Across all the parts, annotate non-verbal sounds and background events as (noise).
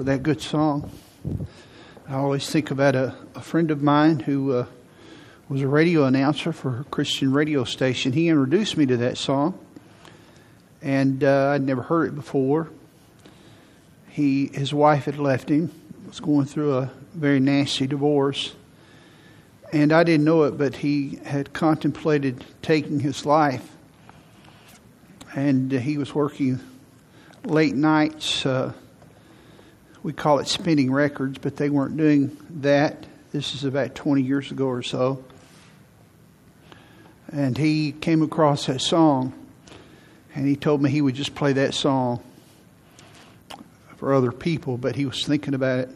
for that good song. I always think about a, a friend of mine who uh, was a radio announcer for a Christian radio station. He introduced me to that song, and uh, I'd never heard it before. He, his wife had left him, was going through a very nasty divorce, and I didn't know it, but he had contemplated taking his life, and he was working late nights. Uh, we call it spinning records, but they weren't doing that. This is about 20 years ago or so. And he came across that song, and he told me he would just play that song for other people, but he was thinking about it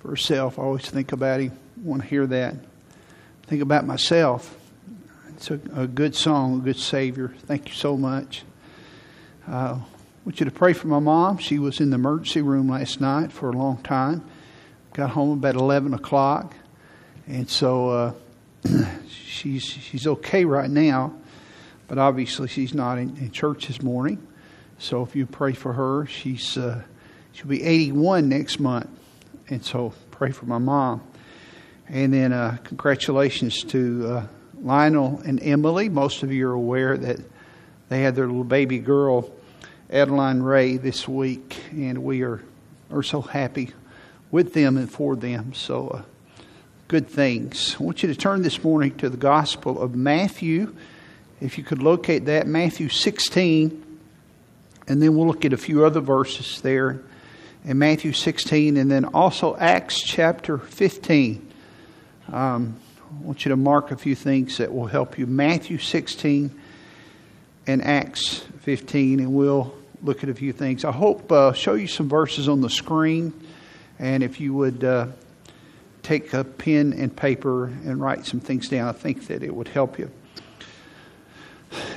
for himself. I always think about him, want to hear that. Think about myself. It's a, a good song, a good Savior. Thank you so much. Uh, want you to pray for my mom. She was in the emergency room last night for a long time. Got home about 11 o'clock. And so uh, (clears throat) she's, she's okay right now, but obviously she's not in, in, church this morning. So if you pray for her, she's, uh, she'll be 81 next month. And so pray for my mom. And then uh, congratulations to uh, Lionel and Emily. Most of you are aware that they had their little baby girl Adeline Ray this week, and we are, are so happy with them and for them. So, uh, good things. I want you to turn this morning to the Gospel of Matthew. If you could locate that, Matthew 16, and then we'll look at a few other verses there in Matthew 16, and then also Acts chapter 15. Um, I want you to mark a few things that will help you. Matthew 16 and Acts 15, and we'll look at a few things. I hope uh, show you some verses on the screen, and if you would uh, take a pen and paper and write some things down, I think that it would help you.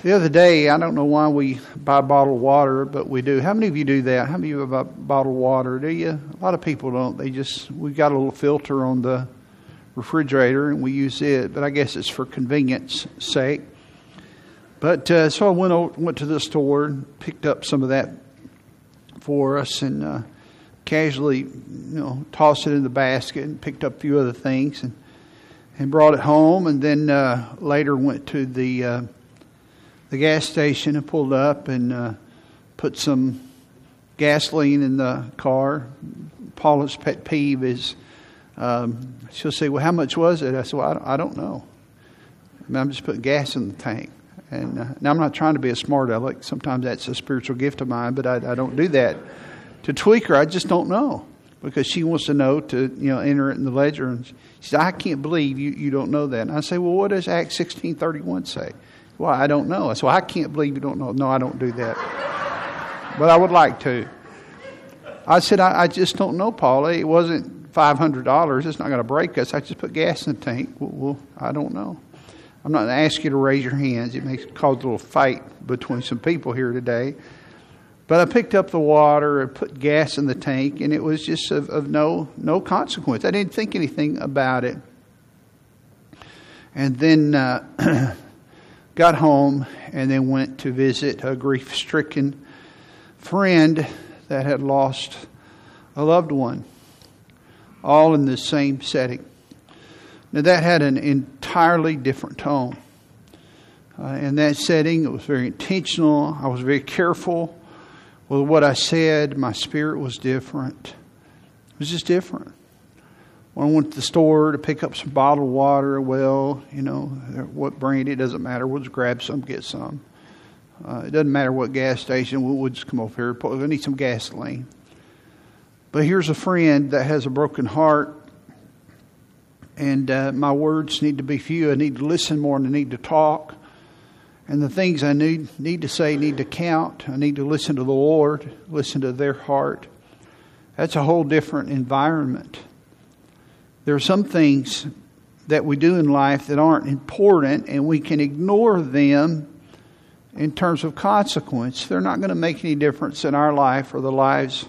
The other day, I don't know why we buy bottled water, but we do. How many of you do that? How many of you buy bottled water? Do you? A lot of people don't. They just we got a little filter on the refrigerator and we use it, but I guess it's for convenience sake. But uh, so I went over, went to the store and picked up some of that for us, and uh, casually, you know, tossed it in the basket and picked up a few other things and and brought it home. And then uh, later went to the uh, the gas station and pulled up and uh, put some gasoline in the car. Paula's pet peeve is um, she'll say, "Well, how much was it?" I said, "Well, I don't, know. I mean, I'm just putting gas in the tank." And uh, now I'm not trying to be a smart aleck. Sometimes that's a spiritual gift of mine, but I, I don't do that. To tweak her, I just don't know because she wants to know to you know enter it in the ledger. And she says, "I can't believe you, you don't know that." And I say, "Well, what does Acts 16:31 say?" Well, I don't know. i So I can't believe you don't know. No, I don't do that, (laughs) but I would like to. I said, I, I just don't know, Paula. It wasn't five hundred dollars. It's not going to break us. I just put gas in the tank. Well, well I don't know. I'm not going to ask you to raise your hands. It may cause a little fight between some people here today. But I picked up the water and put gas in the tank, and it was just of, of no no consequence. I didn't think anything about it. And then uh, (clears throat) got home, and then went to visit a grief-stricken friend that had lost a loved one, all in the same setting. Now, that had an entirely different tone. Uh, in that setting, it was very intentional. I was very careful with what I said. My spirit was different. It was just different. When I went to the store to pick up some bottled water, well, you know, what brand, it doesn't matter. We'll just grab some, get some. Uh, it doesn't matter what gas station, we'll, we'll just come over here. We need some gasoline. But here's a friend that has a broken heart and uh, my words need to be few. I need to listen more than I need to talk. And the things I need need to say need to count. I need to listen to the Lord, listen to their heart. That's a whole different environment. There are some things that we do in life that aren't important, and we can ignore them in terms of consequence. They're not going to make any difference in our life or the lives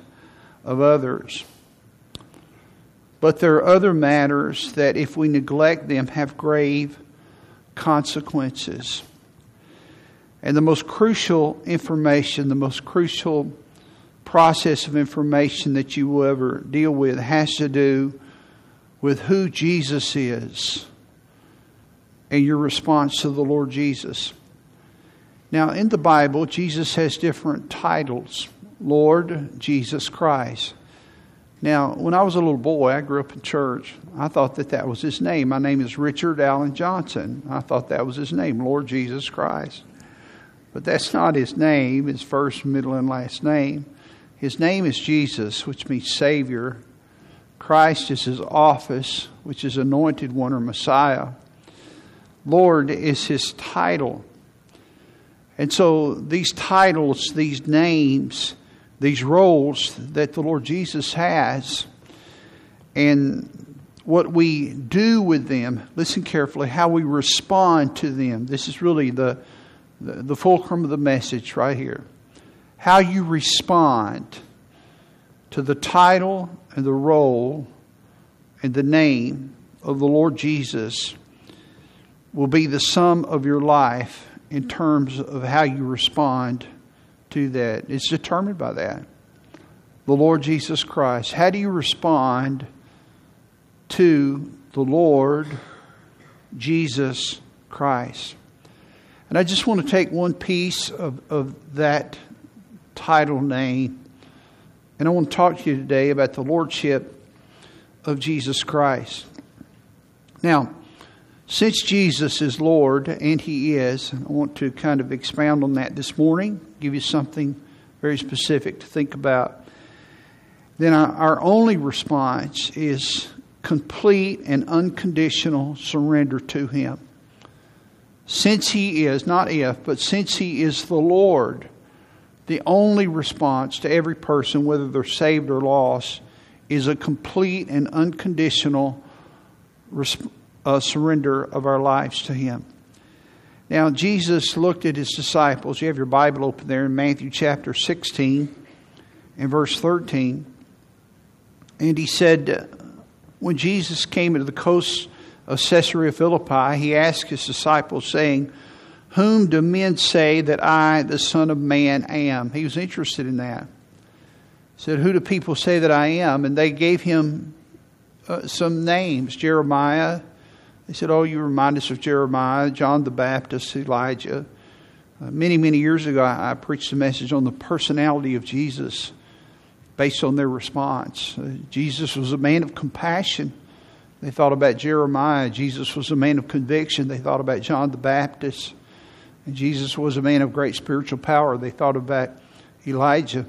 of others. But there are other matters that, if we neglect them, have grave consequences. And the most crucial information, the most crucial process of information that you will ever deal with has to do with who Jesus is and your response to the Lord Jesus. Now, in the Bible, Jesus has different titles Lord Jesus Christ. Now, when I was a little boy, I grew up in church. I thought that that was his name. My name is Richard Allen Johnson. I thought that was his name, Lord Jesus Christ. But that's not his name, his first, middle, and last name. His name is Jesus, which means Savior. Christ is his office, which is anointed one or Messiah. Lord is his title. And so these titles, these names, these roles that the Lord Jesus has, and what we do with them, listen carefully, how we respond to them. This is really the, the, the fulcrum of the message right here. How you respond to the title and the role and the name of the Lord Jesus will be the sum of your life in terms of how you respond to that. It's determined by that. The Lord Jesus Christ. How do you respond to the Lord Jesus Christ? And I just want to take one piece of, of that title name, and I want to talk to you today about the Lordship of Jesus Christ. Now, since Jesus is Lord, and He is, I want to kind of expound on that this morning, give you something very specific to think about. Then our, only response is complete and unconditional surrender to Him. Since He is, not if, but since He is the Lord, the only response to every person, whether they're saved or lost, is a complete and unconditional response a surrender of our lives to Him. Now, Jesus looked at His disciples. You have your Bible open there in Matthew chapter 16 and verse 13. And He said, when Jesus came into the coast of Caesarea Philippi, He asked His disciples, saying, Whom do men say that I, the Son of Man, am? He was interested in that. Said, Who do people say that I am? And they gave Him uh, some names Jeremiah, they said, Oh, you remind us of Jeremiah, John the Baptist, Elijah. Uh, many, many years ago, I, I, preached a message on the personality of Jesus based on their response. Uh, Jesus was a man of compassion. They thought about Jeremiah. Jesus was a man of conviction. They thought about John the Baptist. And Jesus was a man of great spiritual power. They thought about Elijah.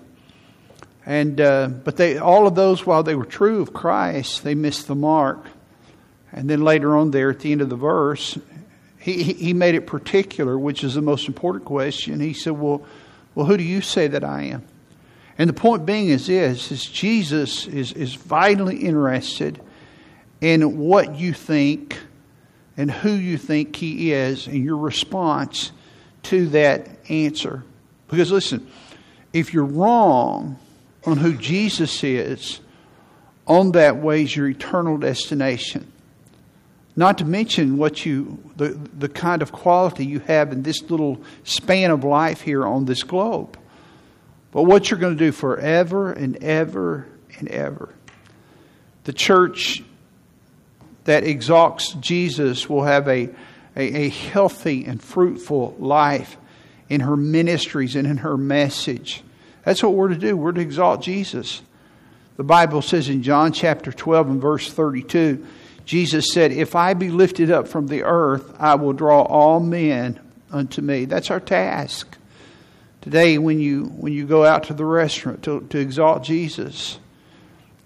And uh, but they all of those, while they were true of Christ, they missed the mark. And then later on, there at the end of the verse, he, he made it particular, which is the most important question. He said, Well, well who do you say that I am? And the point being is this is Jesus is, is vitally interested in what you think and who you think he is and your response to that answer. Because listen, if you're wrong on who Jesus is, on that way is your eternal destination. Not to mention what you the, the kind of quality you have in this little span of life here on this globe. But what you're going to do forever and ever and ever. The church that exalts Jesus will have a, a, a healthy and fruitful life in her ministries and in her message. That's what we're to do. We're to exalt Jesus. The Bible says in John chapter 12 and verse 32 Jesus said, If I be lifted up from the earth, I will draw all men unto me. That's our task. Today, when you, when you go out to the restaurant to, to exalt Jesus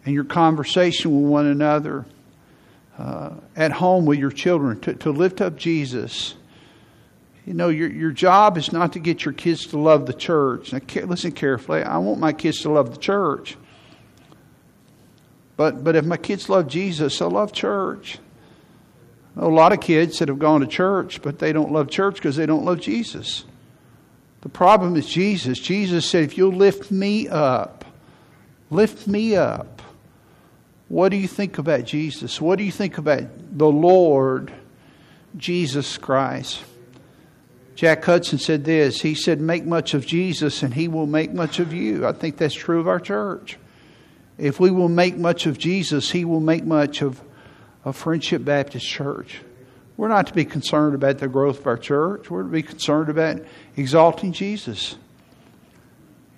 and your conversation with one another, uh, at home with your children, to, to lift up Jesus, you know, your, your job is not to get your kids to love the church. Now, listen carefully. I want my kids to love the church. But, but if my kids love Jesus, they'll love church. A lot of kids that have gone to church, but they don't love church because they don't love Jesus. The problem is Jesus. Jesus said, if you'll lift me up, lift me up. What do you think about Jesus? What do you think about the Lord Jesus Christ? Jack Hudson said this. He said, Make much of Jesus, and he will make much of you. I think that's true of our church. If we will make much of Jesus, he will make much of, of Friendship Baptist Church. We're not to be concerned about the growth of our church. We're to be concerned about exalting Jesus.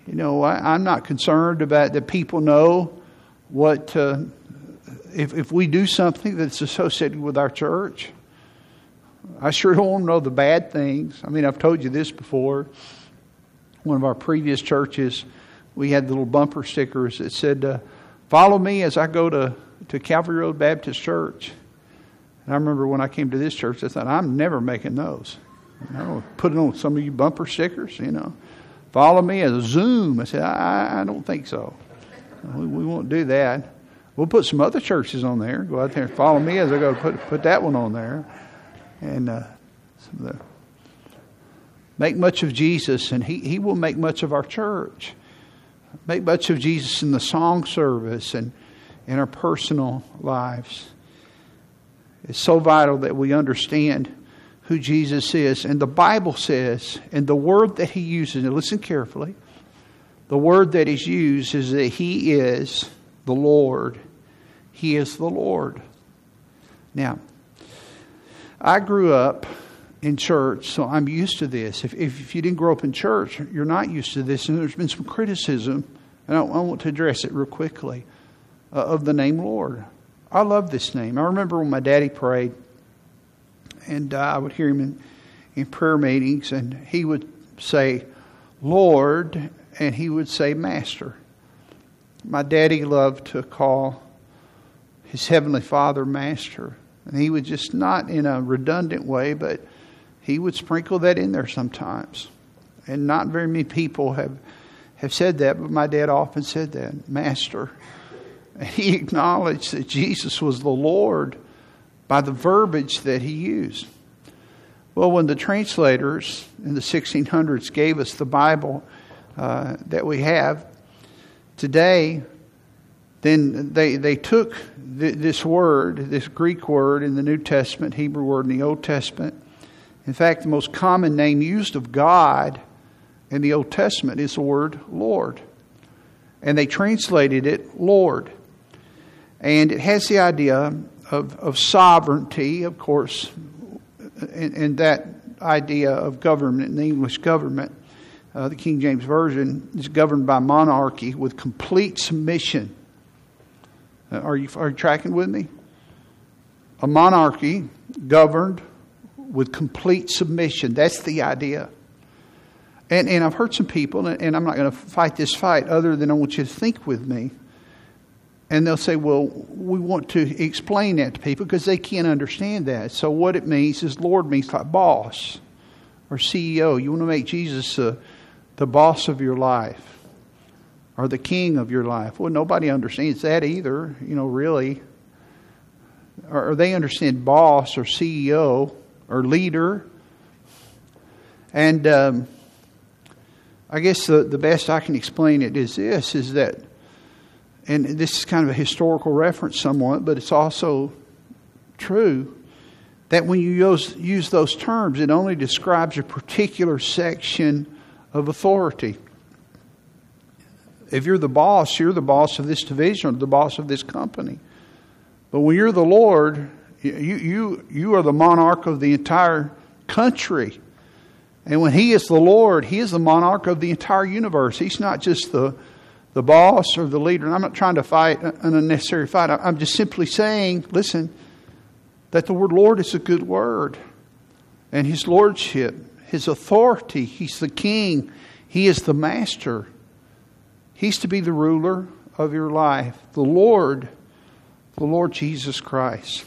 You know, I, am not concerned about that people know what, uh, if, if we do something that's associated with our church. I sure don't want to know the bad things. I mean, I've told you this before. One of our previous churches, we had little bumper stickers that said, uh, Follow me as I go to, to Calvary Road Baptist Church. And I remember when I came to this church, I thought, I'm never making those. I don't put it on some of you bumper stickers, you know. Follow me as a Zoom. I said, I, I don't think so. We, we, won't do that. We'll put some other churches on there. Go out there and follow me as I go put, put that one on there. And uh, the, make much of Jesus, and he, he will make much of our church. Make much of Jesus in the song service and in our personal lives. It's so vital that we understand who Jesus is. And the Bible says, and the word that he uses, and listen carefully, the word that is used is that he is the Lord. He is the Lord. Now, I grew up in church, so I'm used to this. If, if you didn't grow up in church, you're not used to this. And there's been some criticism, and I, I want to address it real quickly, uh, of the name Lord. I love this name. I remember when my daddy prayed, and uh, I would hear him in, in prayer meetings, and he would say, Lord, and he would say, Master. My daddy loved to call his Heavenly Father Master. And he would just, not in a redundant way, but he would sprinkle that in there sometimes. And not very many people have, have said that, but my dad often said that Master. (laughs) He acknowledged that Jesus was the Lord by the verbiage that he used. Well, when the translators in the 1600s gave us the Bible uh, that we have today, then they, they took th- this word, this Greek word in the New Testament, Hebrew word in the Old Testament. In fact, the most common name used of God in the Old Testament is the word Lord. And they translated it Lord. And it has the idea of, of sovereignty, of course, and, and that idea of government in the English government. Uh, the King James Version is governed by monarchy with complete submission. Uh, are, you, are you tracking with me? A monarchy governed with complete submission. That's the idea. And, and I've heard some people, and I'm not going to fight this fight other than I want you to think with me and they'll say, well, we want to explain that to people because they can't understand that. So, what it means is Lord means like boss or CEO. You want to make Jesus uh, the boss of your life or the king of your life. Well, nobody understands that either, you know, really. Or, or they understand boss or CEO or leader. And um, I guess the, the best I can explain it is this is that and this is kind of a historical reference somewhat, but it's also true that when you use, use those terms, it only describes a particular section of authority. If you're the boss, you're the boss of this division or the boss of this company. But when you're the Lord, you, you, you are the monarch of the entire country. And when He is the Lord, He is the monarch of the entire universe. He's not just the the boss or the leader. And I'm not trying to fight an unnecessary fight. I'm just simply saying, listen, that the word Lord is a good word. And his lordship, his authority, he's the king, he is the master. He's to be the ruler of your life, the Lord, the Lord Jesus Christ.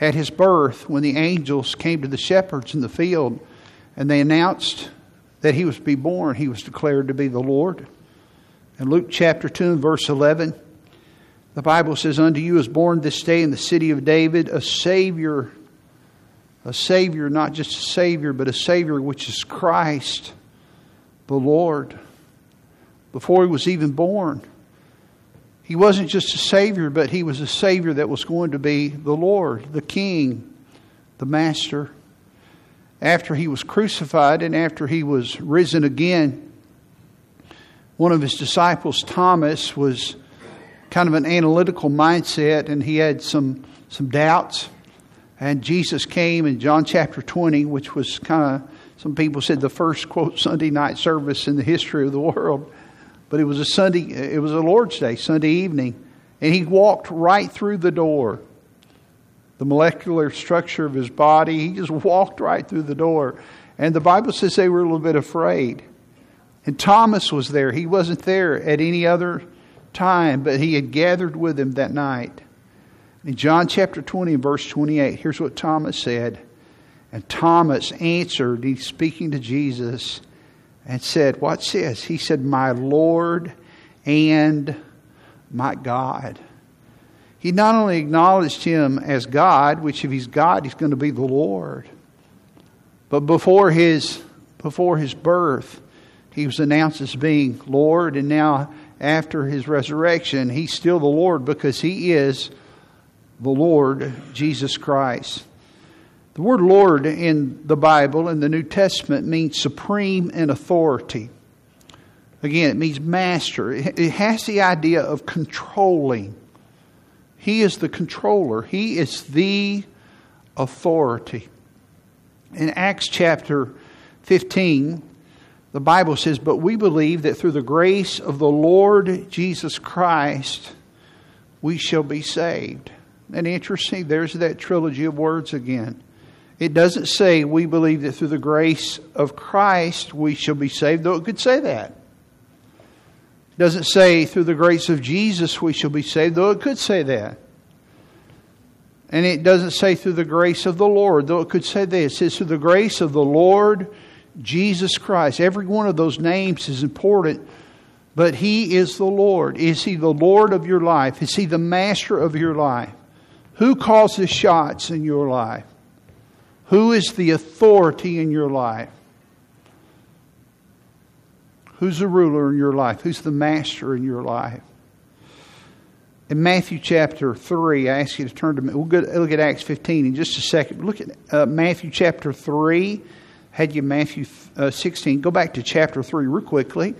At his birth, when the angels came to the shepherds in the field and they announced that he was to be born, he was declared to be the Lord. In Luke chapter 2 and verse 11, the Bible says, Unto you is born this day in the city of David a Savior, a Savior, not just a Savior, but a Savior which is Christ the Lord. Before he was even born, he wasn't just a Savior, but he was a Savior that was going to be the Lord, the King, the Master. after he was crucified and after he was risen again, one of his disciples, Thomas, was kind of an analytical mindset and he had some, some doubts. And Jesus came in John chapter 20, which was kind of, some people said the first, quote, Sunday night service in the history of the world. But it was a Sunday, it was a Lord's Day, Sunday evening. And he walked right through the door. The molecular structure of his body, he just walked right through the door. And the Bible says they were a little bit afraid. And Thomas was there. He wasn't there at any other time, but he had gathered with him that night. In John chapter 20, verse 28, here's what Thomas said. And Thomas answered, he's speaking to Jesus, and said, What's this? He said, My Lord and my God. He not only acknowledged him as God, which if he's God, he's going to be the Lord, but before his, before his birth, he was announced as being Lord, and now after his resurrection, he's still the Lord because he is the Lord Jesus Christ. The word Lord in the Bible, in the New Testament, means supreme in authority. Again, it means master. It has the idea of controlling. He is the controller, He is the authority. In Acts chapter 15, the Bible says, But we believe that through the grace of the Lord Jesus Christ, we shall be saved. And interesting, there's that trilogy of words again. It doesn't say we believe that through the grace of Christ we shall be saved, though it could say that. It doesn't say through the grace of Jesus we shall be saved, though it could say that. And it doesn't say through the grace of the Lord, though it could say that. It says through the grace of the Lord Jesus Christ. Every one of those names is important, but He is the Lord. Is He the Lord of your life? Is He the master of your life? Who calls the shots in your life? Who is the authority in your life? Who's the ruler in your life? Who's the master in your life? In Matthew chapter 3, I ask you to turn to me. We'll look at Acts 15 in just a second. Look at uh, Matthew chapter 3. Had you Matthew uh, 16. Go back to chapter 3 real quickly.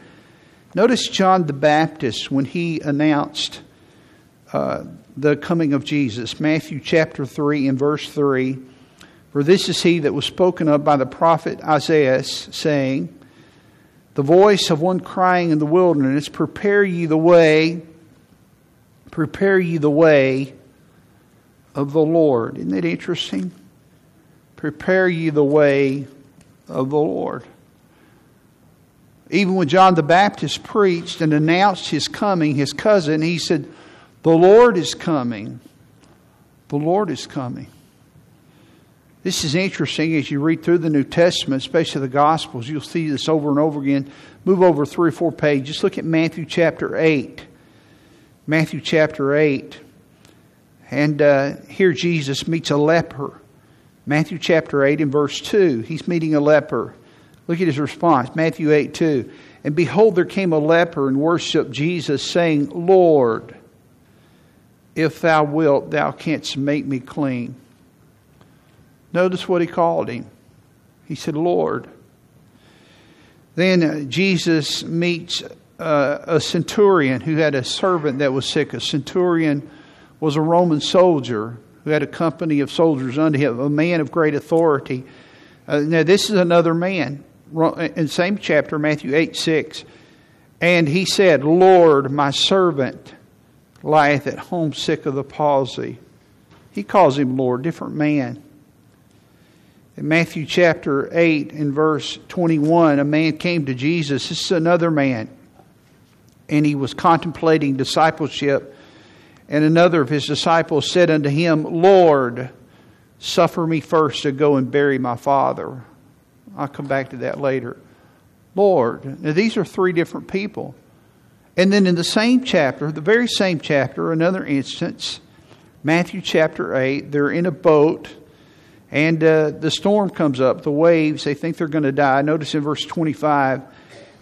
Notice John the Baptist when he announced uh, the coming of Jesus. Matthew chapter 3 and verse 3. For this is he that was spoken of by the prophet Isaiah, saying, The voice of one crying in the wilderness, Prepare ye the way, prepare ye the way of the Lord. Isn't that interesting? Prepare ye the way of the Lord. Even when John the Baptist preached and announced his coming, his cousin, he said, The Lord is coming. The Lord is coming. This is interesting as you read through the New Testament, especially the Gospels. You'll see this over and over again. Move over three or four pages. Just look at Matthew chapter 8. Matthew chapter 8. And uh, here Jesus meets a leper. Matthew chapter 8 and verse 2. He's meeting a leper. Look at his response. Matthew 8 2. And behold, there came a leper and worshiped Jesus, saying, Lord, if thou wilt, thou canst make me clean. Notice what he called him. He said, Lord. Then uh, Jesus meets uh, a centurion who had a servant that was sick. A centurion was a Roman soldier who had a company of soldiers under him, a man of great authority. Uh, now, this is another man. In same chapter, Matthew 8 6. And he said, Lord, my servant lieth at home sick of the palsy. He calls him Lord, different man. In Matthew chapter 8 and verse 21, a man came to Jesus. This is another man. And he was contemplating discipleship. And another of his disciples said unto him, Lord, suffer me first to go and bury my father. I'll come back to that later. Lord. Now, these are three different people. And then in the same chapter, the very same chapter, another instance, Matthew chapter 8, they're in a boat and uh, the storm comes up, the waves, they think they're going to die. Notice in verse 25,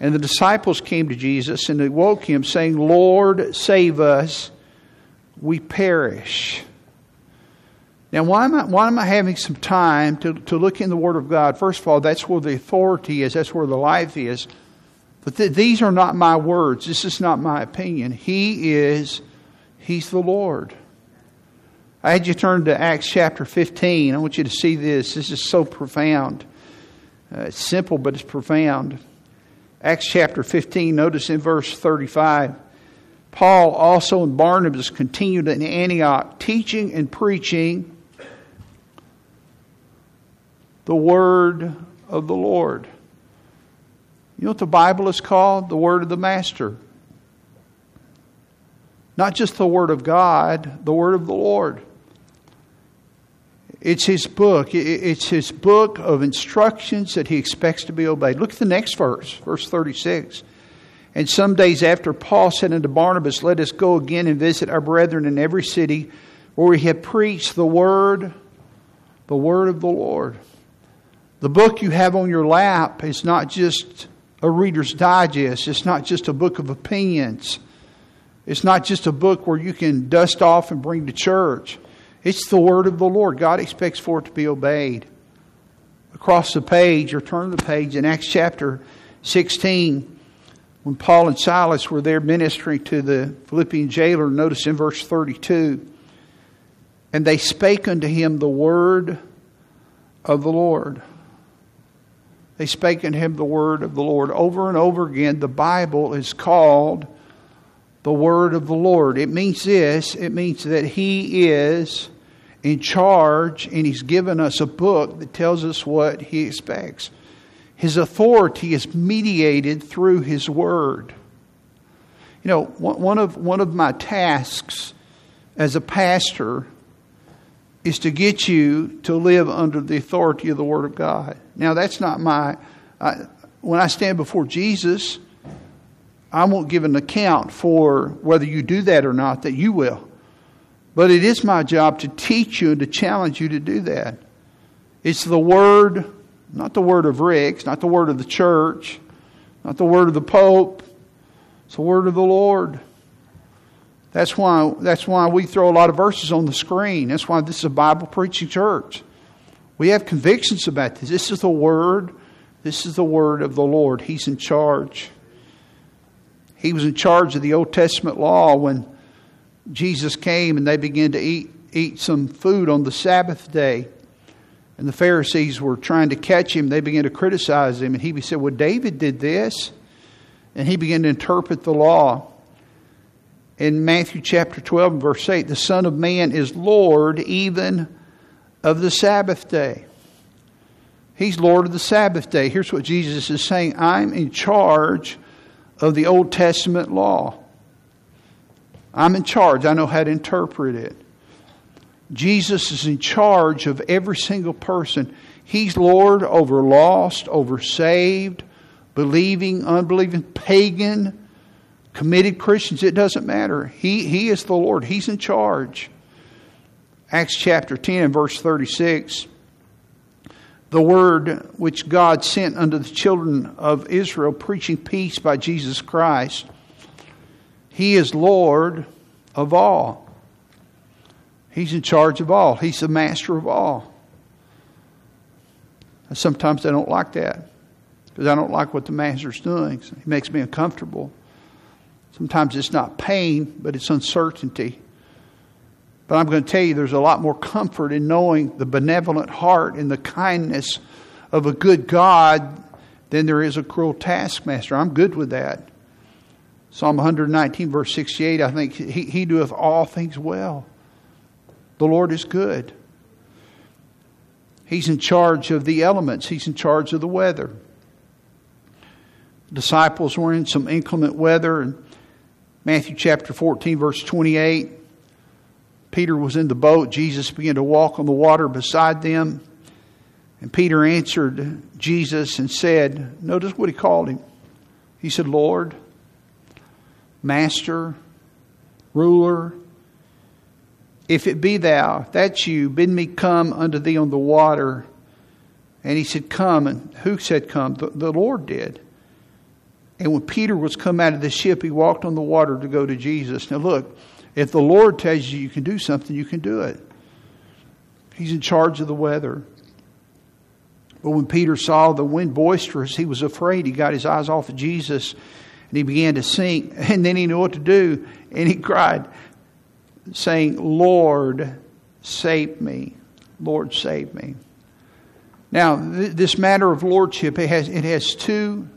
and the disciples came to Jesus and they woke him, saying, Lord, save us, we perish. Now, why am I, why am I having some time to, to look in the Word of God? First of all, that's where the authority is, that's where the life is. But th- these are not my words. This is not my opinion. He is, He's the Lord. I had you turn to Acts chapter 15. I want you to see this. This is so profound. Uh, it's simple, but it's profound. Acts chapter 15, notice in verse 35. Paul also and Barnabas continued in Antioch, teaching and preaching the word of the Lord. You know what the Bible is called? The word of the Master. Not just the word of God, the word of the Lord. It's his book. It's his book of instructions that he expects to be obeyed. Look at the next verse, verse 36. And some days after, Paul said unto Barnabas, Let us go again and visit our brethren in every city where we have preached the word, the word of the Lord. The book you have on your lap is not just a reader's digest, it's not just a book of opinions, it's not just a book where you can dust off and bring to church. It's the word of the Lord. God expects for it to be obeyed. Across the page, or turn the page, in Acts chapter 16, when Paul and Silas were there ministering to the Philippian jailer, notice in verse 32, and they spake unto him the word of the Lord. They spake unto him the word of the Lord. Over and over again, the Bible is called the word of the Lord. It means this it means that he is in charge, and He's given us a book that tells us what He expects. His authority is mediated through His Word. You know, one of, one of my tasks as a pastor is to get you to live under the authority of the Word of God. Now, that's not my. I, when I stand before Jesus, I won't give an account for whether you do that or not, that you will. But it is my job to teach you and to challenge you to do that. It's the word, not the word of Rick's, not the word of the church, not the word of the Pope. It's the word of the Lord. That's why, that's why we throw a lot of verses on the screen. That's why this is a Bible preaching church. We have convictions about this. This is the word. This is the word of the Lord. He's in charge. He was in charge of the Old Testament law when Jesus came and they began to eat, eat some food on the Sabbath day. And the Pharisees were trying to catch him. They began to criticize him. And he said, Well, David did this. And he began to interpret the law. In Matthew chapter 12, verse 8, the Son of Man is Lord even of the Sabbath day. He's Lord of the Sabbath day. Here's what Jesus is saying I'm in charge of the Old Testament law. I'm in charge. I know how to interpret it. Jesus is in charge of every single person. He's Lord over lost, over saved, believing, unbelieving, pagan, committed Christians. It doesn't matter. He, he is the Lord, He's in charge. Acts chapter 10, verse 36. The word which God sent unto the children of Israel, preaching peace by Jesus Christ he is Lord of all. He's in charge of all. He's the master of all. And sometimes I don't like that because I don't like what the master's doing. He makes me uncomfortable. Sometimes it's not pain, but it's uncertainty. But I'm going to tell you there's a lot more comfort in knowing the benevolent heart and the kindness of a good God than there is a cruel taskmaster. I'm good with that. Psalm 119, verse 68, I think, he, he doeth all things well. The Lord is good. He's in charge of the elements, He's in charge of the weather. Disciples were in some inclement weather, and Matthew chapter 14, verse 28. Peter was in the boat. Jesus began to walk on the water beside them. And Peter answered Jesus and said, Notice what he called him. He said, Lord, Master, ruler, if it be thou, that's you, bid me come unto thee on the water. And he said, Come. And who said, Come? The, the, Lord did. And when Peter was come out of the ship, he walked on the water to go to Jesus. Now, look, if the Lord tells you you can do something, you can do it. He's in charge of the weather. But when Peter saw the wind boisterous, he was afraid. He got his eyes off of Jesus and he began to sink. (laughs) And then he knew what to do. And he cried, saying, Lord, save me. Lord, save me. Now, th- this matter of lordship, it has, it has two,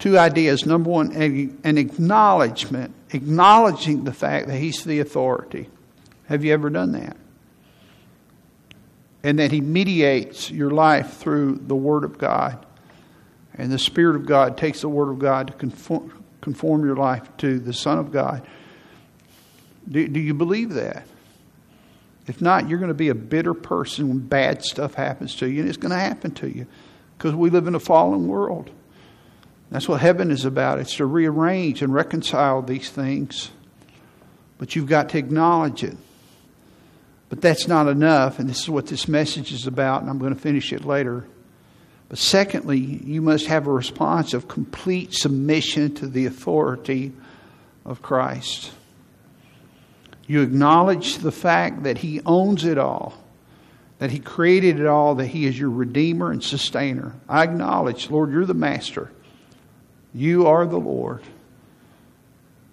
two ideas. Number one, an acknowledgement, acknowledging the fact that he's the authority. Have you ever done that? and that He mediates your life through the Word of God. And the Spirit of God takes the Word of God to conform, conform your life to the Son of God. Do, do you believe that? If not, you're going to be a bitter person when bad stuff happens to you, and it's going to happen to you because we live in a fallen world. That's what heaven is about. It's to rearrange and reconcile these things. But you've got to acknowledge it. But that's not enough, and this is what this message is about, and I'm going to finish it later. But secondly, you must have a response of complete submission to the authority of Christ. You acknowledge the fact that He owns it all, that He created it all, that He is your Redeemer and Sustainer. I acknowledge, Lord, you're the Master. You are the Lord.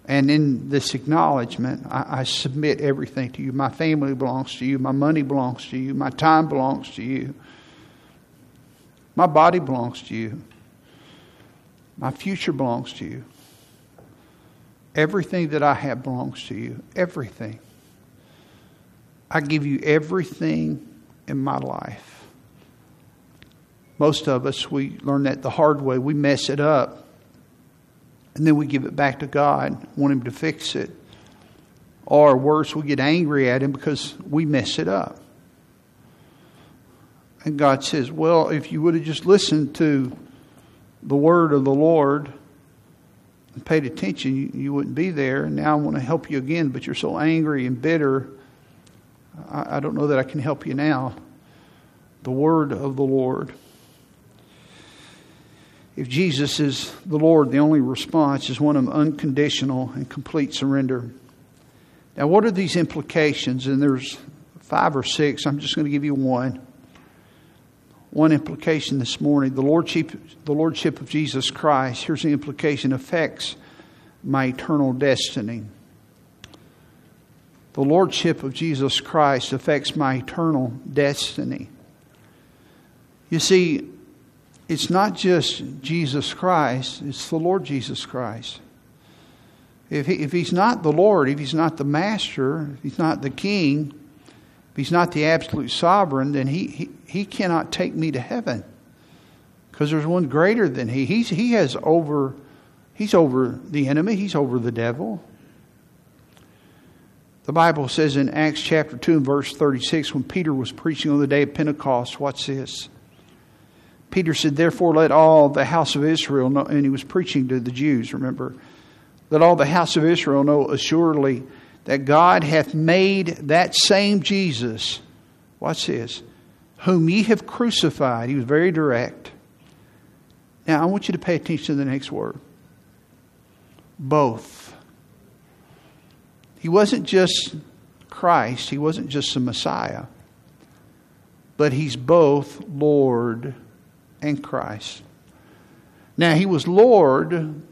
And in this acknowledgement, I, I, submit everything to you. My family belongs to you. My money belongs to you. My time belongs to you. My body belongs to you. My future belongs to you. Everything that I have belongs to you. Everything. I give you everything in my life. Most of us, we learn that the hard way. We mess it up and then we give it back to God, want Him to fix it. Or worse, we get angry at Him because we mess it up. And God says, Well, if you would have just listened to the word of the Lord and paid attention, you, you wouldn't be there. And now I want to help you again, but you're so angry and bitter. I, I don't know that I can help you now. The word of the Lord. If Jesus is the Lord, the only response is one of unconditional and complete surrender. Now, what are these implications? And there's five or six. I'm just going to give you one. One implication this morning the Lordship, the Lordship of Jesus Christ, here's the implication, affects my eternal destiny. The Lordship of Jesus Christ affects my eternal destiny. You see, it's not just Jesus Christ, it's the Lord Jesus Christ. If, he, if he's not the Lord, if he's not the master, if he's not the king, if he's not the absolute sovereign, then he, he, he cannot take me to heaven. Because there's one greater than he. He's, he has over, he's over the enemy, he's over the devil. The Bible says in Acts chapter 2 and verse 36, when Peter was preaching on the day of Pentecost, what's this? Peter said, Therefore, let all the house of Israel know, and he was preaching to the Jews, remember, let all the house of Israel know assuredly that God hath made that same Jesus, watch this, whom ye have crucified. He was very direct. Now, I want you to pay attention to the next word both. He wasn't just Christ, he wasn't just the Messiah, but he's both Lord and Christ. Now, he was Lord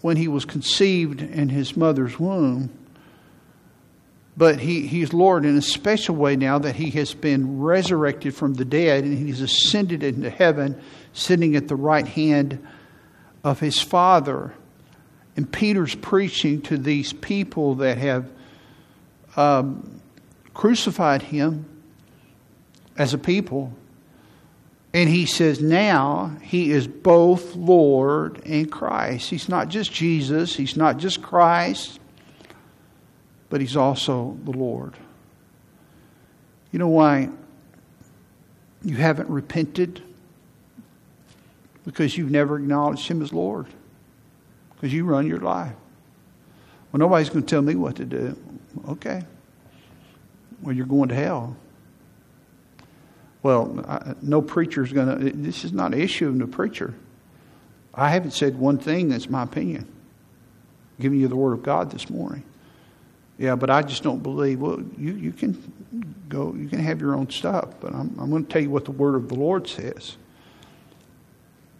when he was conceived in his mother's womb, but he, he's Lord in a special way now that he has been resurrected from the dead and he's ascended into heaven, sitting at the right hand of his Father. And Peter's preaching to these people that have um, crucified him as a people and he says now he is both Lord and Christ. He's not just Jesus, he's not just Christ, but he's also the Lord. You know why you haven't repented? Because you've never acknowledged him as Lord. Because you run your life. Well, nobody's going to tell me what to do. Okay. Well, you're going to hell. Well, I, no preacher is going to, this is not an issue of the preacher. I haven't said one thing that's my opinion. I'm giving you the Word of God this morning. Yeah, but I just don't believe. Well, you, you can go, you can have your own stuff, but I'm, I'm going to tell you what the word of the Lord says.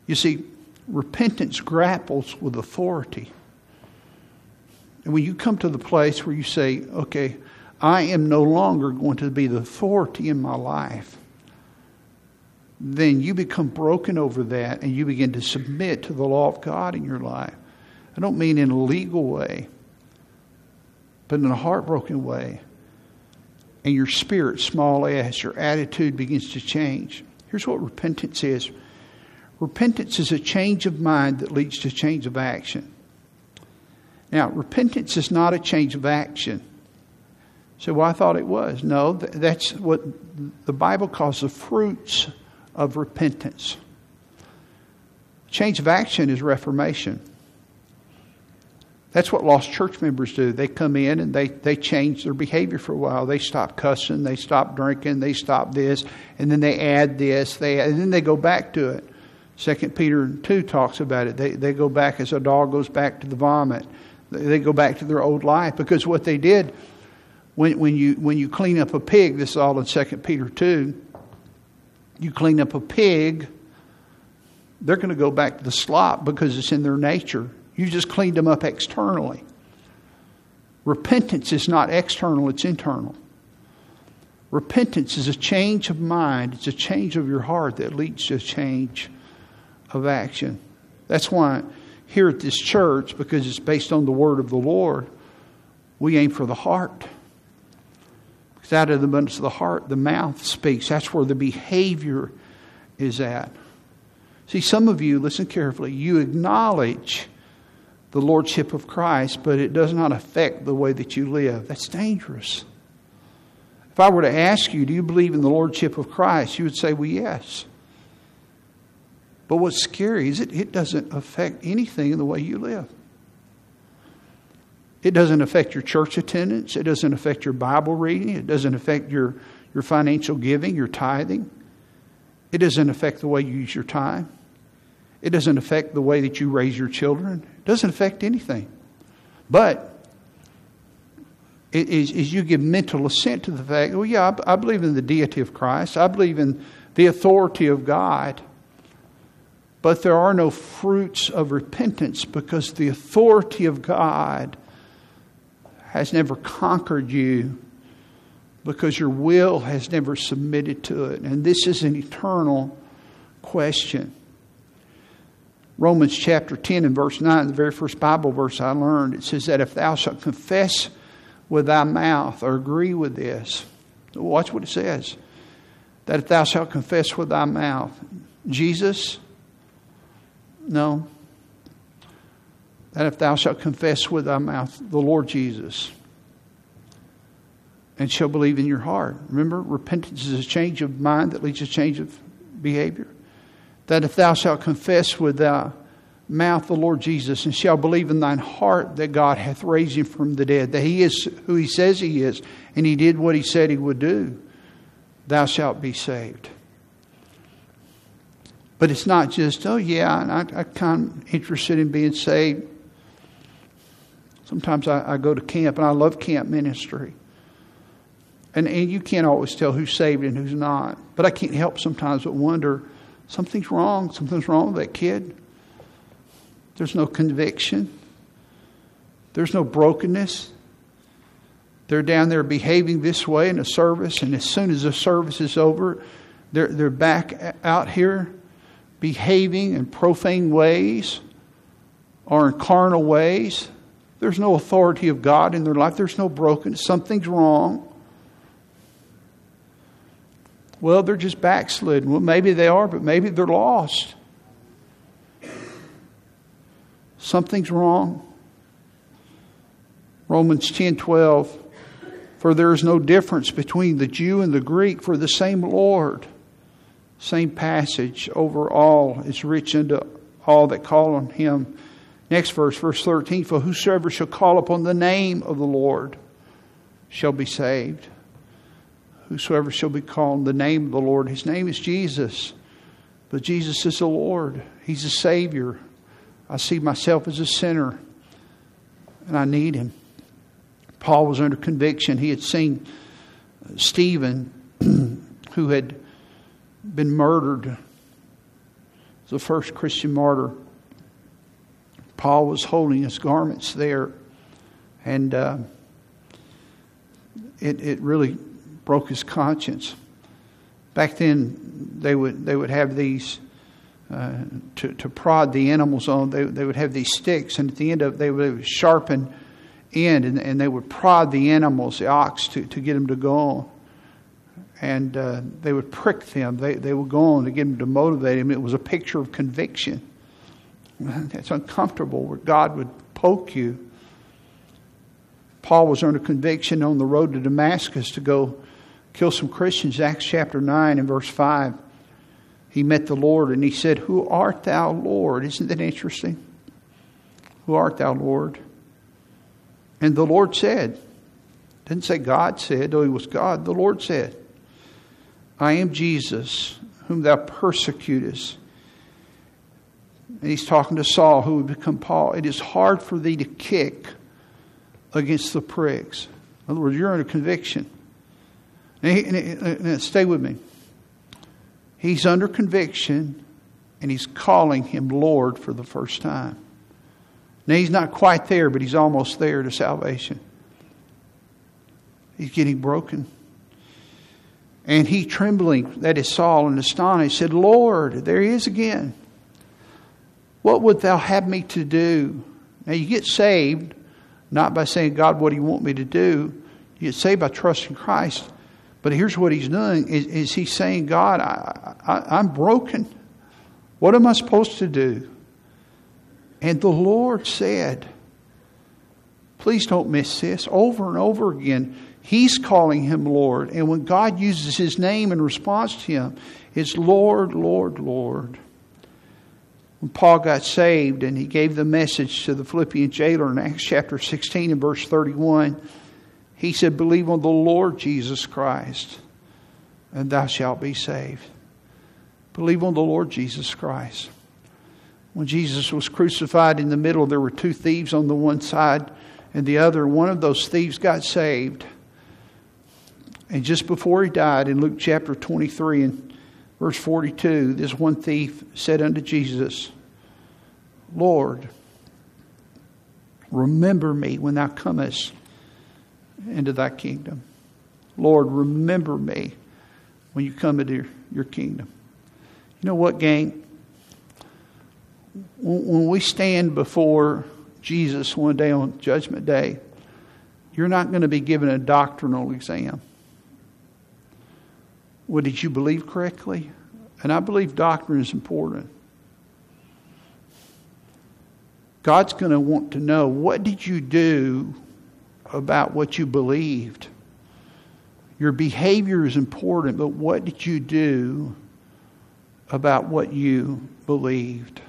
You see, repentance grapples with authority. And when you come to the place where you say, okay, I am no longer going to be the authority in my life, then you become broken over that and you begin to submit to the law of God in your life. I don't mean in a legal way, but in a heartbroken way. And your spirit, small as your attitude begins to change. Here's what repentance is repentance is a change of mind that leads to change of action. Now, repentance is not a change of action. So, well, I thought it was. No, that's what the Bible calls the fruits of repentance. Change of action is reformation. That's what lost church members do. They come in and they, they change their behavior for a while. They stop cussing, they stop drinking, they stop this, and then they add this, they and then they go back to it. Second Peter two talks about it. They they go back as a dog goes back to the vomit. They go back to their old life because what they did when, when, you, when you clean up a pig, this is all in 2 Peter 2, you clean up a pig, they're going to go back to the slop because it's in their nature. You just cleaned them up externally. Repentance is not external, it's internal. Repentance is a change of mind, it's a change of your heart that leads to a change of action. That's why here at this church, because it's based on the word of the Lord, we aim for the heart. Because out of the abundance of the heart, the mouth speaks. That's where the behavior is at. See, some of you, listen carefully, you acknowledge the Lordship of Christ, but it does not affect the way that you live. That's dangerous. If I were to ask you, do you believe in the Lordship of Christ? You would say, well, yes. But what's scary is it, it doesn't affect anything in the way you live. It doesn't affect your church attendance. It doesn't affect your Bible reading. It doesn't affect your, your financial giving, your tithing. It doesn't affect the way you use your time. It doesn't affect the way that you raise your children. Doesn't affect anything. But as, you give mental assent to the fact, well, yeah, I believe in the deity of Christ, I believe in the authority of God. But there are no fruits of repentance because the authority of God has never conquered you because your will has never submitted to it. And this is an eternal question. Romans chapter 10 and verse 9, the very first Bible verse I learned, it says that if thou shalt confess with thy mouth or agree with this, watch what it says. That if thou shalt confess with thy mouth, Jesus, no. That if thou shalt confess with thy mouth the Lord Jesus and shall believe in your heart. Remember, repentance is a change of mind that leads to change of behavior. That if thou shalt confess with thy mouth the Lord Jesus and shalt believe in thine heart that God hath raised him from the dead, that he is who he says he is, and he did what he said he would do, thou shalt be saved. But it's not just, oh, yeah, I'm kind of interested in being saved. Sometimes I, I, go to camp, and I love camp ministry. And, and you can't always tell who's saved and who's not. But I can't help sometimes but wonder something's wrong. Something's wrong with that kid. There's no conviction, there's no brokenness. They're down there behaving this way in a service, and as soon as the service is over, they're, they're back out here behaving in profane ways or in carnal ways. There's no authority of God in their life. There's no brokenness. Something's wrong. Well, they're just backslidden. Well, maybe they are, but maybe they're lost. Something's wrong. Romans 10 12. For there is no difference between the Jew and the Greek, for the same Lord same passage over all is rich unto all that call on him. Next verse, verse 13 For whosoever shall call upon the name of the Lord shall be saved. Whosoever shall be called the name of the Lord, his name is Jesus. But Jesus is the Lord, he's the Savior. I see myself as a sinner, and I need him. Paul was under conviction. He had seen Stephen, (clears throat) who had been murdered, the first Christian martyr. Paul was holding his garments there, and uh, it, it really broke his conscience. Back then, they would, they would have these. Uh, to, to prod the animals on, they, they would have these sticks, and at the end of it, they would sharpen end, and, and they would prod the animals, the ox, to, to get them to go on. And uh, they would prick them. They, they would go on to get them to motivate them. It was a picture of conviction. That's uncomfortable where God would poke you. Paul was under conviction on the road to Damascus to go kill some Christians. Acts chapter 9 and verse 5. He met the Lord and he said, Who art thou, Lord? Isn't that interesting? Who art thou, Lord? And the Lord said, didn't say God said, though he was God, the Lord said, I am Jesus, whom thou persecutest. And he's talking to Saul, who would become Paul. It is hard for thee to kick against the pricks. In other words, you're under conviction. And, he, stay with me. He's under conviction, and he's calling him Lord for the first time. Now, he's not quite there, but he's almost there to salvation. He's getting broken. And he, trembling, that is Saul, and astonished, said, Lord, there he is again. What would thou have me to do? Now, you get saved not by saying, God, what do you want me to do? You get saved by trusting Christ. But here's what he's doing is, is he's saying, God, I, I, I'm broken. What am I supposed to do? And the Lord said, please don't miss this, over and over again, He's calling him Lord. And when God uses his name in response to him, it's Lord, Lord, Lord. When Paul got saved and he gave the message to the Philippian jailer in Acts chapter 16 and verse 31, he said, Believe on the Lord Jesus Christ, and thou shalt be saved. Believe on the Lord Jesus Christ. When Jesus was crucified in the middle, there were two thieves on the one side and the other. One of those thieves got saved. And just before he died, in Luke chapter 23 and verse 42, this one thief said unto Jesus, Lord, remember me when thou comest into thy kingdom. Lord, remember me when you come into your, your kingdom. You know what, gang? when we stand before Jesus one day on Judgment Day, you're not going to be given a doctrinal exam. Well, did you believe correctly? And I believe doctrine is important. God's going to want to know what did you do about what you believed? Your behavior is important, but what did you do about what you believed?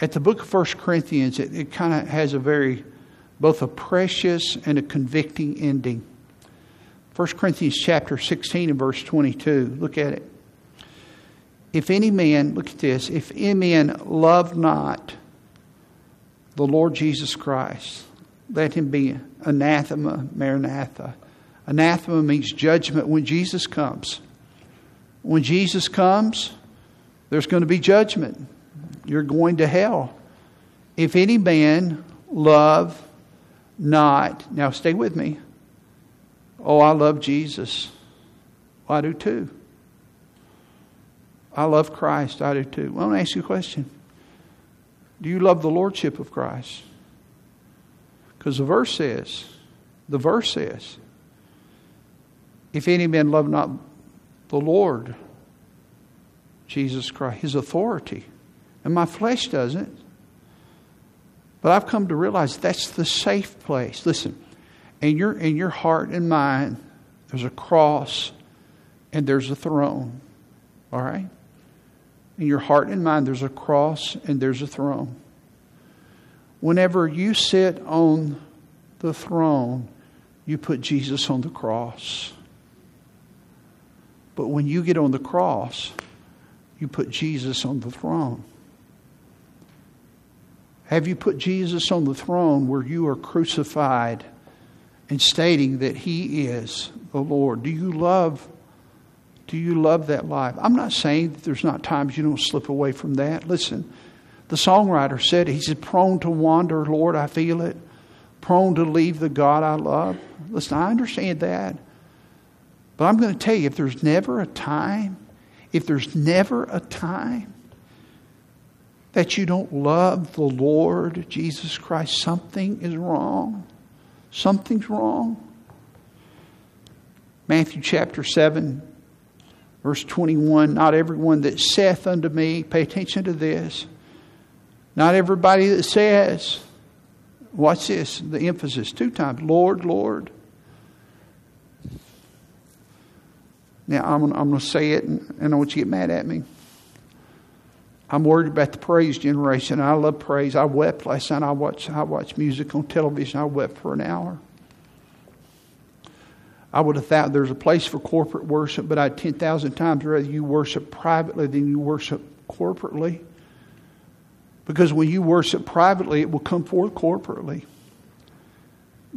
at the book of First Corinthians, it, it kind of has a very, both a precious and a convicting ending. 1 Corinthians chapter 16 and verse 22. Look at it. If any man, look at this, if any man love not the Lord Jesus Christ, let him be anathema, maranatha. Anathema means judgment when Jesus comes. When Jesus comes, there's going to be judgment you're going to hell. If any man love not, now stay with me. Oh, I love Jesus. I do too. I love Christ. I do too. Well, I want to ask you a question. Do you love the Lordship of Christ? Because the verse says, the verse says, if any man love not the Lord, Jesus Christ, his authority, and my flesh doesn't. But I've come to realize that's the safe place. Listen, in your, in your heart and mind, there's a cross and there's a throne. All right? In your heart and mind, there's a cross and there's a throne. Whenever you sit on the throne, you put Jesus on the cross. But when you get on the cross, you put Jesus on the throne. Have you put Jesus on the throne where you are crucified and stating that he is the Lord? Do you love do you love that life? I'm not saying that there's not times you don't slip away from that. Listen, the songwriter said, He said, prone to wander, Lord, I feel it. Prone to leave the God I love. Listen, I understand that. But I'm going to tell you, if there's never a time, if there's never a time that you don't love the Lord Jesus Christ, something is wrong. Something's wrong. Matthew chapter 7, Verse 21 Not everyone that saith unto me, pay attention to this. Not everybody that says, watch this, the emphasis two times, Lord, Lord. Now, I'm, I'm going to say it, and I don't want you to get mad at me. I'm worried about the praise generation. I love praise. I wept last night. I watched, I watched music on television. I wept for an hour. I would have thought there's a place for corporate worship, but I'd 10,000 times rather you worship privately than you worship corporately. Because when you worship privately, it will come forth corporately.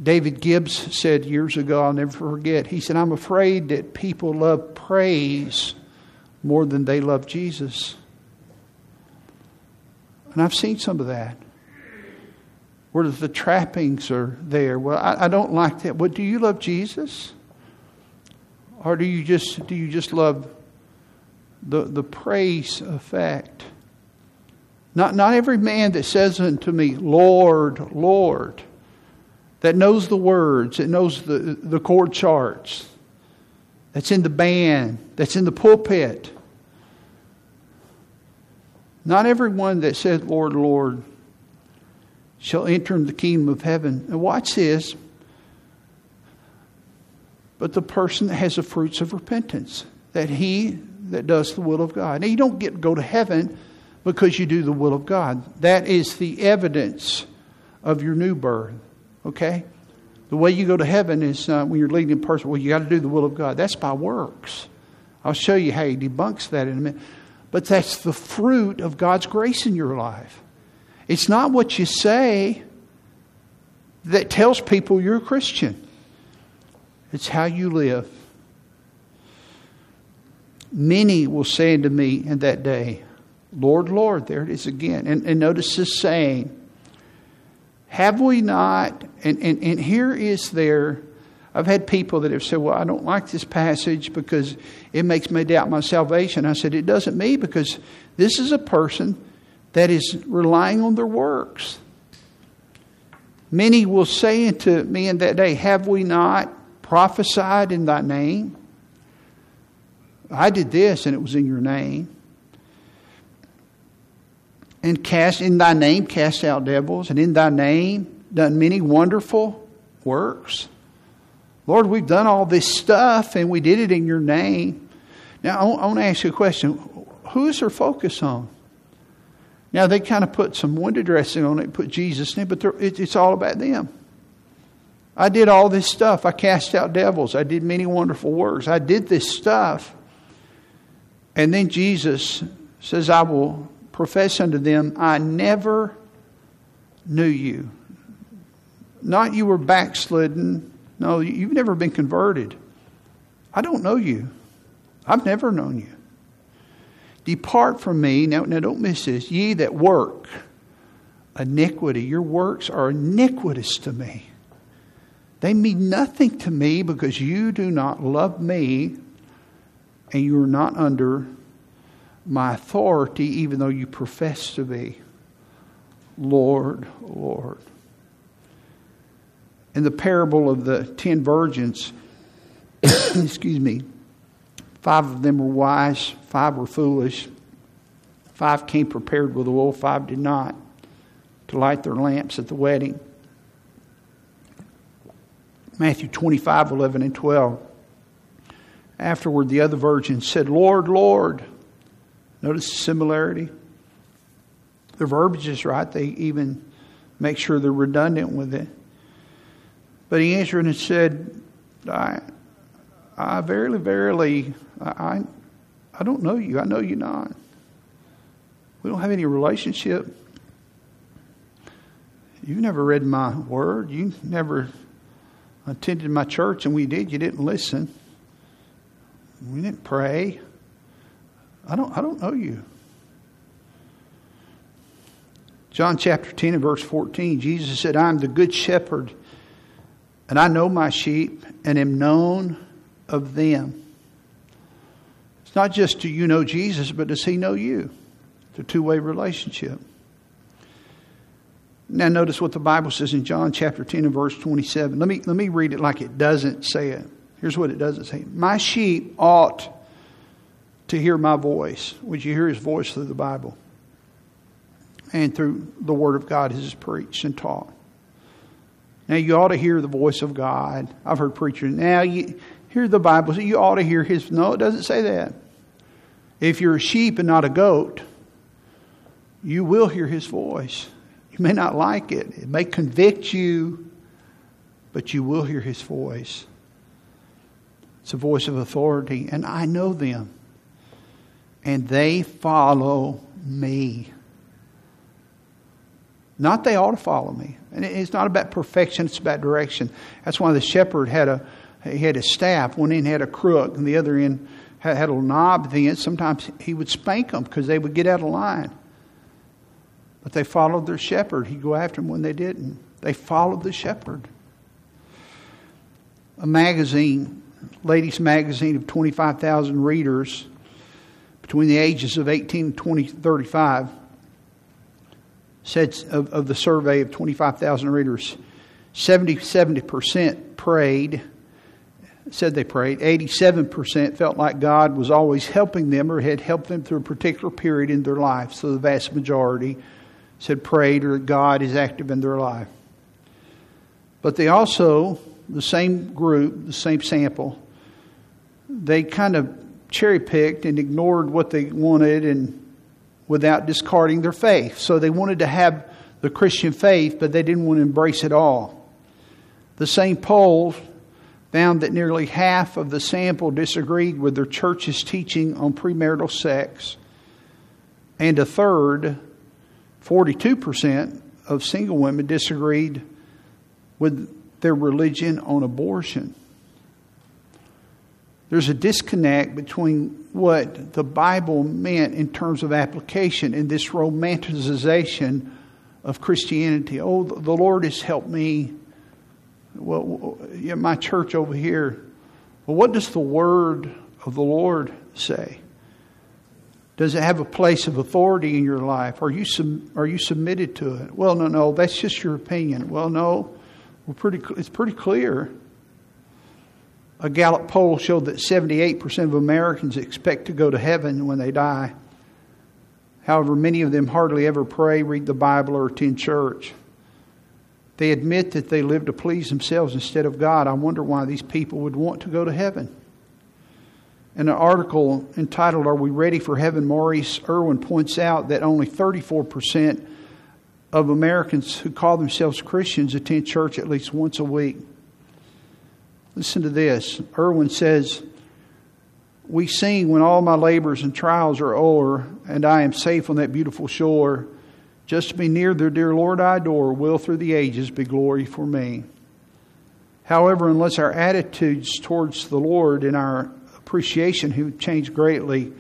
David Gibbs said years ago, I'll never forget, he said, I'm afraid that people love praise more than they love Jesus. And I've seen some of that where the trappings are there. Well, I, I don't like that. But do you love Jesus? Or do you just do you just love the the praise effect? Not not every man that says unto me, Lord, Lord, that knows the words, that knows the, the chord charts, that's in the band, that's in the pulpit. Not everyone that says, Lord, Lord, shall enter into the kingdom of heaven. And watch this but the person that has the fruits of repentance, that he that does the will of God. Now, you don't get go to heaven because you do the will of God. That is the evidence of your new birth. Okay? The way you go to heaven is uh, when you're leading a person, well, you got to do the will of God. That's by works. I'll show you how he debunks that in a minute. But that's the fruit of God's grace in your life. It's not what you say that tells people you're a Christian. It's how you live. Many will say unto me in that day, Lord, Lord, there it is again. And, and notice this saying, have we not, and, and, and here is there, I've had people that have said, Well, I don't like this passage because it makes me doubt my salvation. I said, It doesn't me because this is a person that is relying on their works. Many will say unto me in that day, Have we not prophesied in thy name. I did this and it was in your name. And cast in thy name cast out devils, and in thy name done many wonderful works. Lord, we've done all this stuff and we did it in your name. Now, I want to ask you a question. Who is their focus on? Now, they kind of put some window dressing on it, put Jesus in it, but it's all about them. I did all this stuff. I cast out devils. I did many wonderful works. I did this stuff. And then Jesus says, I will profess unto them, I never knew you. Not you were backslidden. No, you've never been converted. I don't know you. I've never known you. Depart from me. Now, now don't miss this. Ye that work iniquity. Your works are iniquitous to me. They mean nothing to me because you do not love me and you are not under my authority, even though you profess to be. Lord, Lord. In the parable of the ten virgins, (coughs) excuse me, five of them were wise, five were foolish, five came prepared with oil, five did not to light their lamps at the wedding. Matthew 25, 11, and 12. Afterward, the other virgins said, Lord, Lord. Notice the similarity. The verbiage is right. They even make sure they're redundant with it. But he answered and said, I, I verily, verily, I, I don't know you. I know you not. We don't have any relationship. You've never read my word. You never attended my church, and we did. You didn't listen. We didn't pray. I don't, I don't know you. John chapter 10 and verse 14, Jesus said, I am the good shepherd, and I know my sheep, and am known of them. It's not just do you know Jesus, but does he know you? It's a two way relationship. Now, notice what the Bible says in John chapter 10 and verse 27. Let me, let me read it like it doesn't say it. Here's what it doesn't say My sheep ought to hear my voice. Would you hear his voice through the Bible? And through the Word of God as is preached and taught. Now, you ought to hear the voice of God. I've heard preachers, now you hear the Bible, so you ought to hear his. No, it doesn't say that. If you're a sheep and not a goat, you will hear his voice. You may not like it, it may convict you, but you will hear his voice. It's a voice of authority, and I know them, and they follow me. Not they ought to follow me. And it's not about perfection, it's about direction. That's why the shepherd had a he had a staff. One end had a crook, and the other end had, had a knob thing. Sometimes he would spank them because they would get out of line. But they followed their shepherd. He'd go after them when they didn't. They followed the shepherd. A magazine, ladies' magazine of 25,000 readers between the ages of 18 and 20, 35, said of, of the survey of 25,000 readers, 70, 70% prayed, said they prayed. 87% felt like God was always helping them or had helped them through a particular period in their life. So the vast majority said prayed or God is active in their life. But they also, the same group, the same sample, they kind of cherry picked and ignored what they wanted and without discarding their faith. So they wanted to have the Christian faith, but they didn't want to embrace it all. The same poll found that nearly half of the sample disagreed with their church's teaching on premarital sex, and a third 42% of single women disagreed with their religion on abortion. There's a disconnect between what the Bible meant in terms of application and this romanticization of Christianity. Oh, the Lord has helped me. Well, my church over here. Well, what does the word of the Lord say? Does it have a place of authority in your life? Are you, are you submitted to it? Well, no, no, that's just your opinion. Well, no, pretty, it's pretty clear. A Gallup poll showed that 78% of Americans expect to go to heaven when they die. However, many of them hardly ever pray, read the Bible, or attend church. They admit that they live to please themselves instead of God. I wonder why these people would want to go to heaven. In an article entitled, Are We Ready for Heaven? Maurice Irwin points out that only 34% of Americans who call themselves Christians attend church at least once a week. Listen to this. Irwin says, We sing when all my labors and trials are o'er, and I am safe on that beautiful shore. Just to be near the dear Lord I adore will through the ages be glory for me. However, unless our attitudes towards the Lord and our appreciation who changed greatly,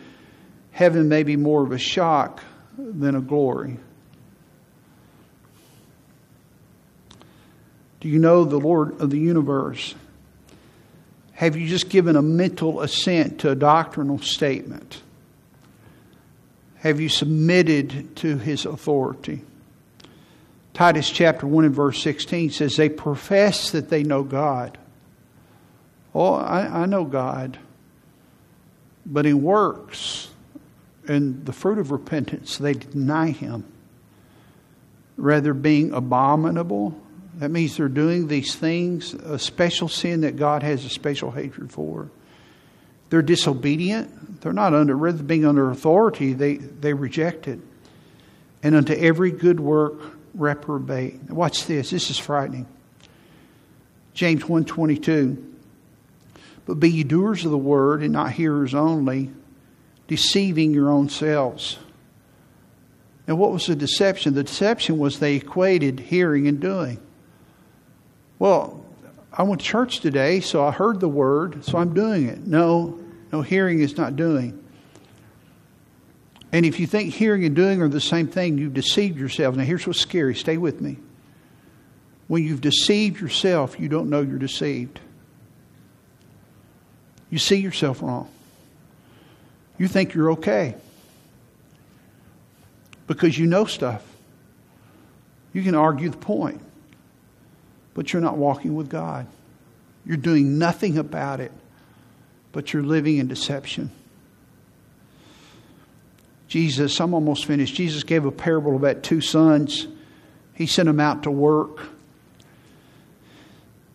heaven may be more of a shock than a glory. Do you know the Lord of the universe? Have you just given a mental assent to a doctrinal statement? Have you submitted to his authority? Titus chapter 1 and verse 16 says, They profess that they know God. Oh, I, I know God. But in works and the fruit of repentance, they deny him. Rather, being abominable, that means they're doing these things, a special sin that God has a special hatred for. They're disobedient. They're not under, rather than being under authority, they, they reject it. And unto every good work reprobate. Watch this. This is frightening. James 122. But be ye doers of the word and not hearers only, deceiving your own selves. And what was the deception? The deception was they equated hearing and doing. Well, I went to church today, so I heard the word, so I'm doing it. No, no, hearing is not doing. And if you think hearing and doing are the same thing, you've deceived yourself. Now, here's what's scary. Stay with me. When you've deceived yourself, you don't know you're deceived. You see yourself wrong. You think you're okay because you know stuff. You can argue the point, but you're not walking with God. You're doing nothing about it, but you're living in deception. Jesus, I'm almost finished. Jesus gave a parable about two sons. He sent them out to work.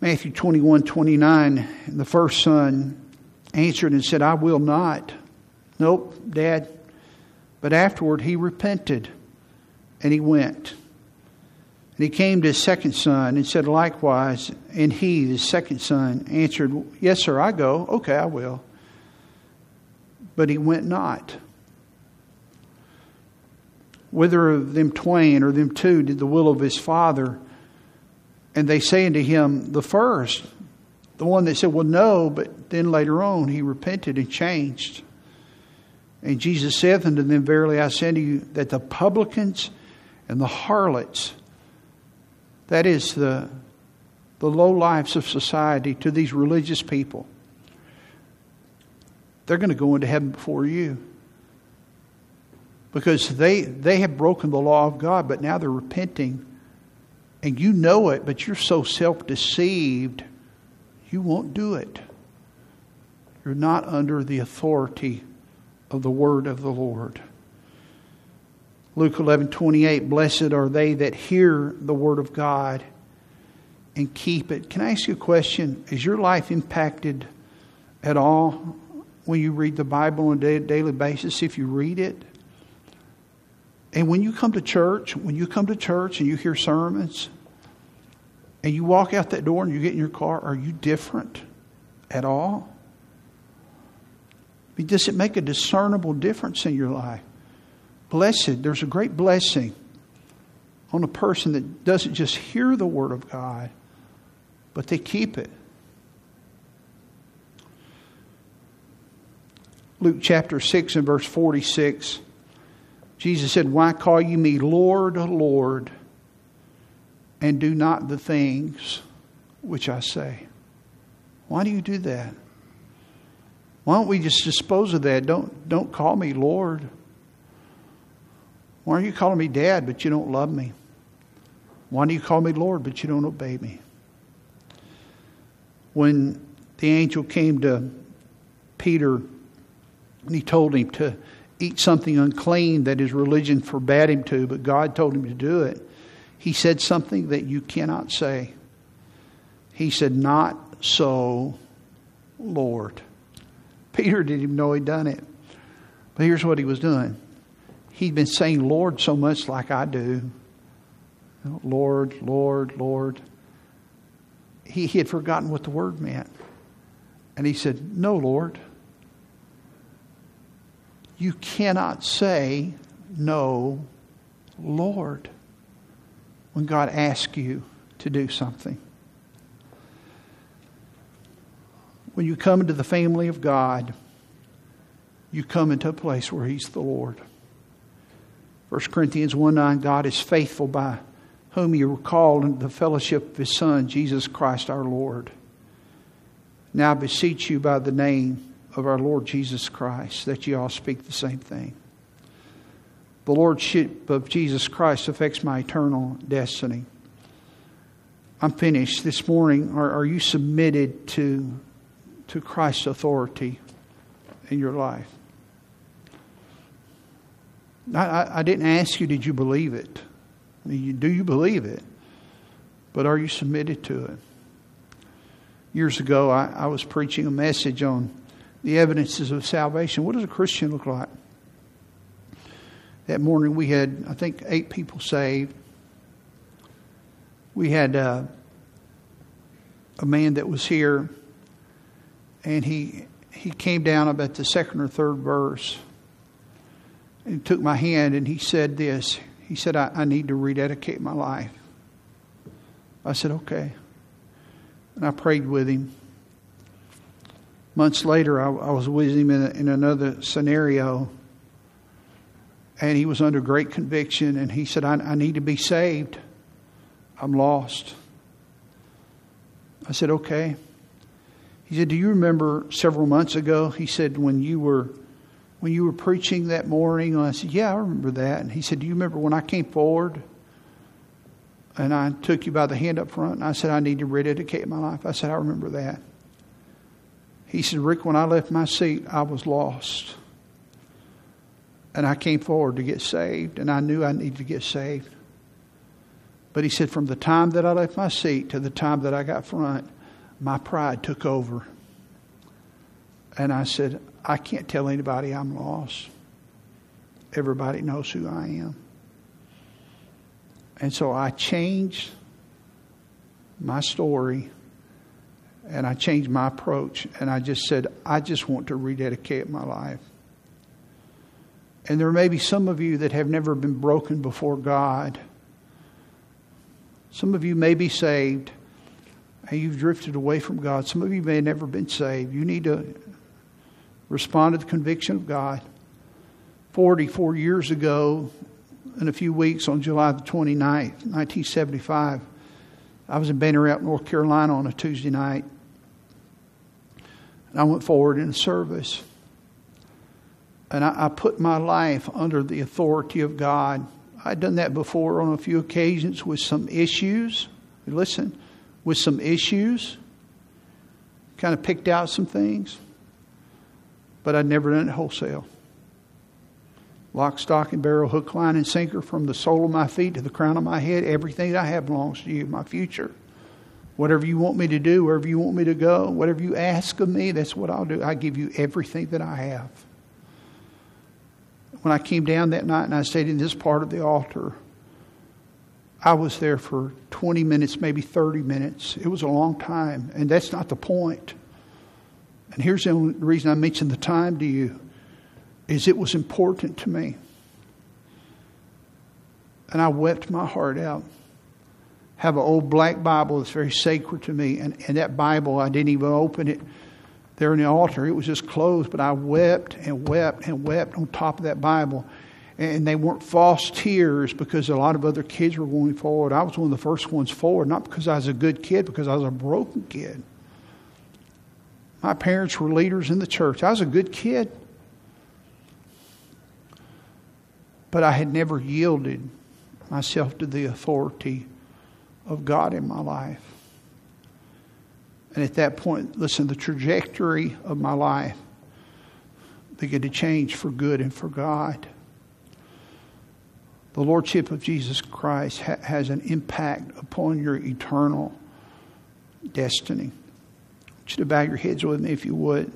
Matthew 21 29, the first son answered and said, I will not. Nope, Dad. But afterward he repented and he went. And he came to his second son and said likewise. And he, the second son, answered, Yes, sir, I go. Okay, I will. But he went not. Whether of them twain or them two did the will of his father. And they say unto him, The first. The one that said, Well, no, but then later on he repented and changed. And Jesus saith unto them, Verily I say unto you, that the publicans and the harlots, that is the, the low lives of society to these religious people, they're going to go into heaven before you. Because they, they have broken the law of God, but now they're repenting. And you know it, but you're so self deceived you won't do it. You're not under the authority of the word of the Lord. Luke 11 28, blessed are they that hear the word of God and keep it. Can I ask you a question? Is your life impacted at all when you read the Bible on a daily basis, if you read it? And when you come to church, when you come to church and you hear sermons, and you walk out that door and you get in your car, are you different at all? Does it make a discernible difference in your life? Blessed, there's a great blessing on a person that doesn't just hear the Word of God, but they keep it. Luke chapter 6 and verse 46, Jesus said, Why call you me Lord, Lord? and do not the things which I say. Why do you do that? Why don't we just dispose of that? Don't, don't call me Lord. Why are you calling me Dad, but you don't love me? Why do you call me Lord, but you don't obey me? When the angel came to Peter and he told him to eat something unclean that his religion forbade him to, but God told him to do it, he said something that you cannot say. He said, Not so, Lord. Peter didn't even know he'd done it. But here's what he was doing he'd been saying Lord so much like I do. Lord, Lord, Lord. He, he had forgotten what the word meant. And he said, No, Lord. You cannot say, No, Lord when God asks you to do something. When you come into the family of God, you come into a place where He's the Lord. 1 Corinthians 1 9, God is faithful by whom you were called into the fellowship of His Son, Jesus Christ our Lord. Now I beseech you by the name of our Lord Jesus Christ that you all speak the same thing. The Lordship of Jesus Christ affects my eternal destiny. I'm finished this morning. Are, are you submitted to, to Christ's authority in your life? I, I, didn't ask you, did you believe it? Do you believe it? But are you submitted to it? Years ago, I, I was preaching a message on the evidences of salvation. What does a Christian look like? That morning we had, I think, eight people saved. We had uh, a man that was here, and he he came down about the second or third verse, He took my hand and he said this. He said, I, I need to rededicate my life. I said, okay. And I prayed with him. Months later, I, I was with him in, a, in another scenario, and he was under great conviction, and he said, I, I need to be saved. I'm lost. I said, okay. He said, Do you remember several months ago? He said, when you were when you were preaching that morning? And I said, Yeah, I remember that. And he said, Do you remember when I came forward and I took you by the hand up front and I said, I need to rededicate my life? I said, I remember that. He said, Rick, when I left my seat, I was lost. And I came forward to get saved, and I knew I needed to get saved. But he said, from the time that I left my seat to the time that I got front, my pride took over. And I said, I can't tell anybody I'm lost. Everybody knows who I am. And so I changed my story and I changed my approach and I just said, I just want to rededicate my life. And there may be some of you that have never been broken before God. Some of you may be saved and you've drifted away from God. Some of you may have never been saved. You need to respond to the conviction of God. 44 years ago, in a few weeks, on July the 29th, 1975, I was in Banner Elk, North Carolina on a Tuesday night. And I went forward in service. And I, I put my life under the authority of God. I'd done that before on a few occasions with some issues. Listen, with some issues. Kind of picked out some things. But I'd never done it wholesale. Lock, stock, and barrel, hook, line, and sinker from the sole of my feet to the crown of my head. Everything that I have belongs to you, my future. Whatever you want me to do, wherever you want me to go, whatever you ask of me, that's what I'll do. I give you everything that I have. When I came down that night and I stayed in this part of the altar, I was there for 20 minutes, maybe 30 minutes. It was a long time, and that's not the point. And here's the only reason I mention the time to you is it was important to me. And I wept my heart out have an old black Bible that's very sacred to me. And, and that Bible, I didn't even open it there in the altar. It was just closed, but I wept and wept and wept on top of that Bible. And they weren't false tears because a lot of other kids were going forward. I was one of the first ones forward, not because I was a good kid, because I was a broken kid. My parents were leaders in the church. I was a good kid. But I had never yielded myself to the authority of God in my life. And at that point, listen, the trajectory of my life began to change for good and for God. The Lordship of Jesus Christ ha- has an impact upon your eternal destiny. You to bow your heads with me if you would.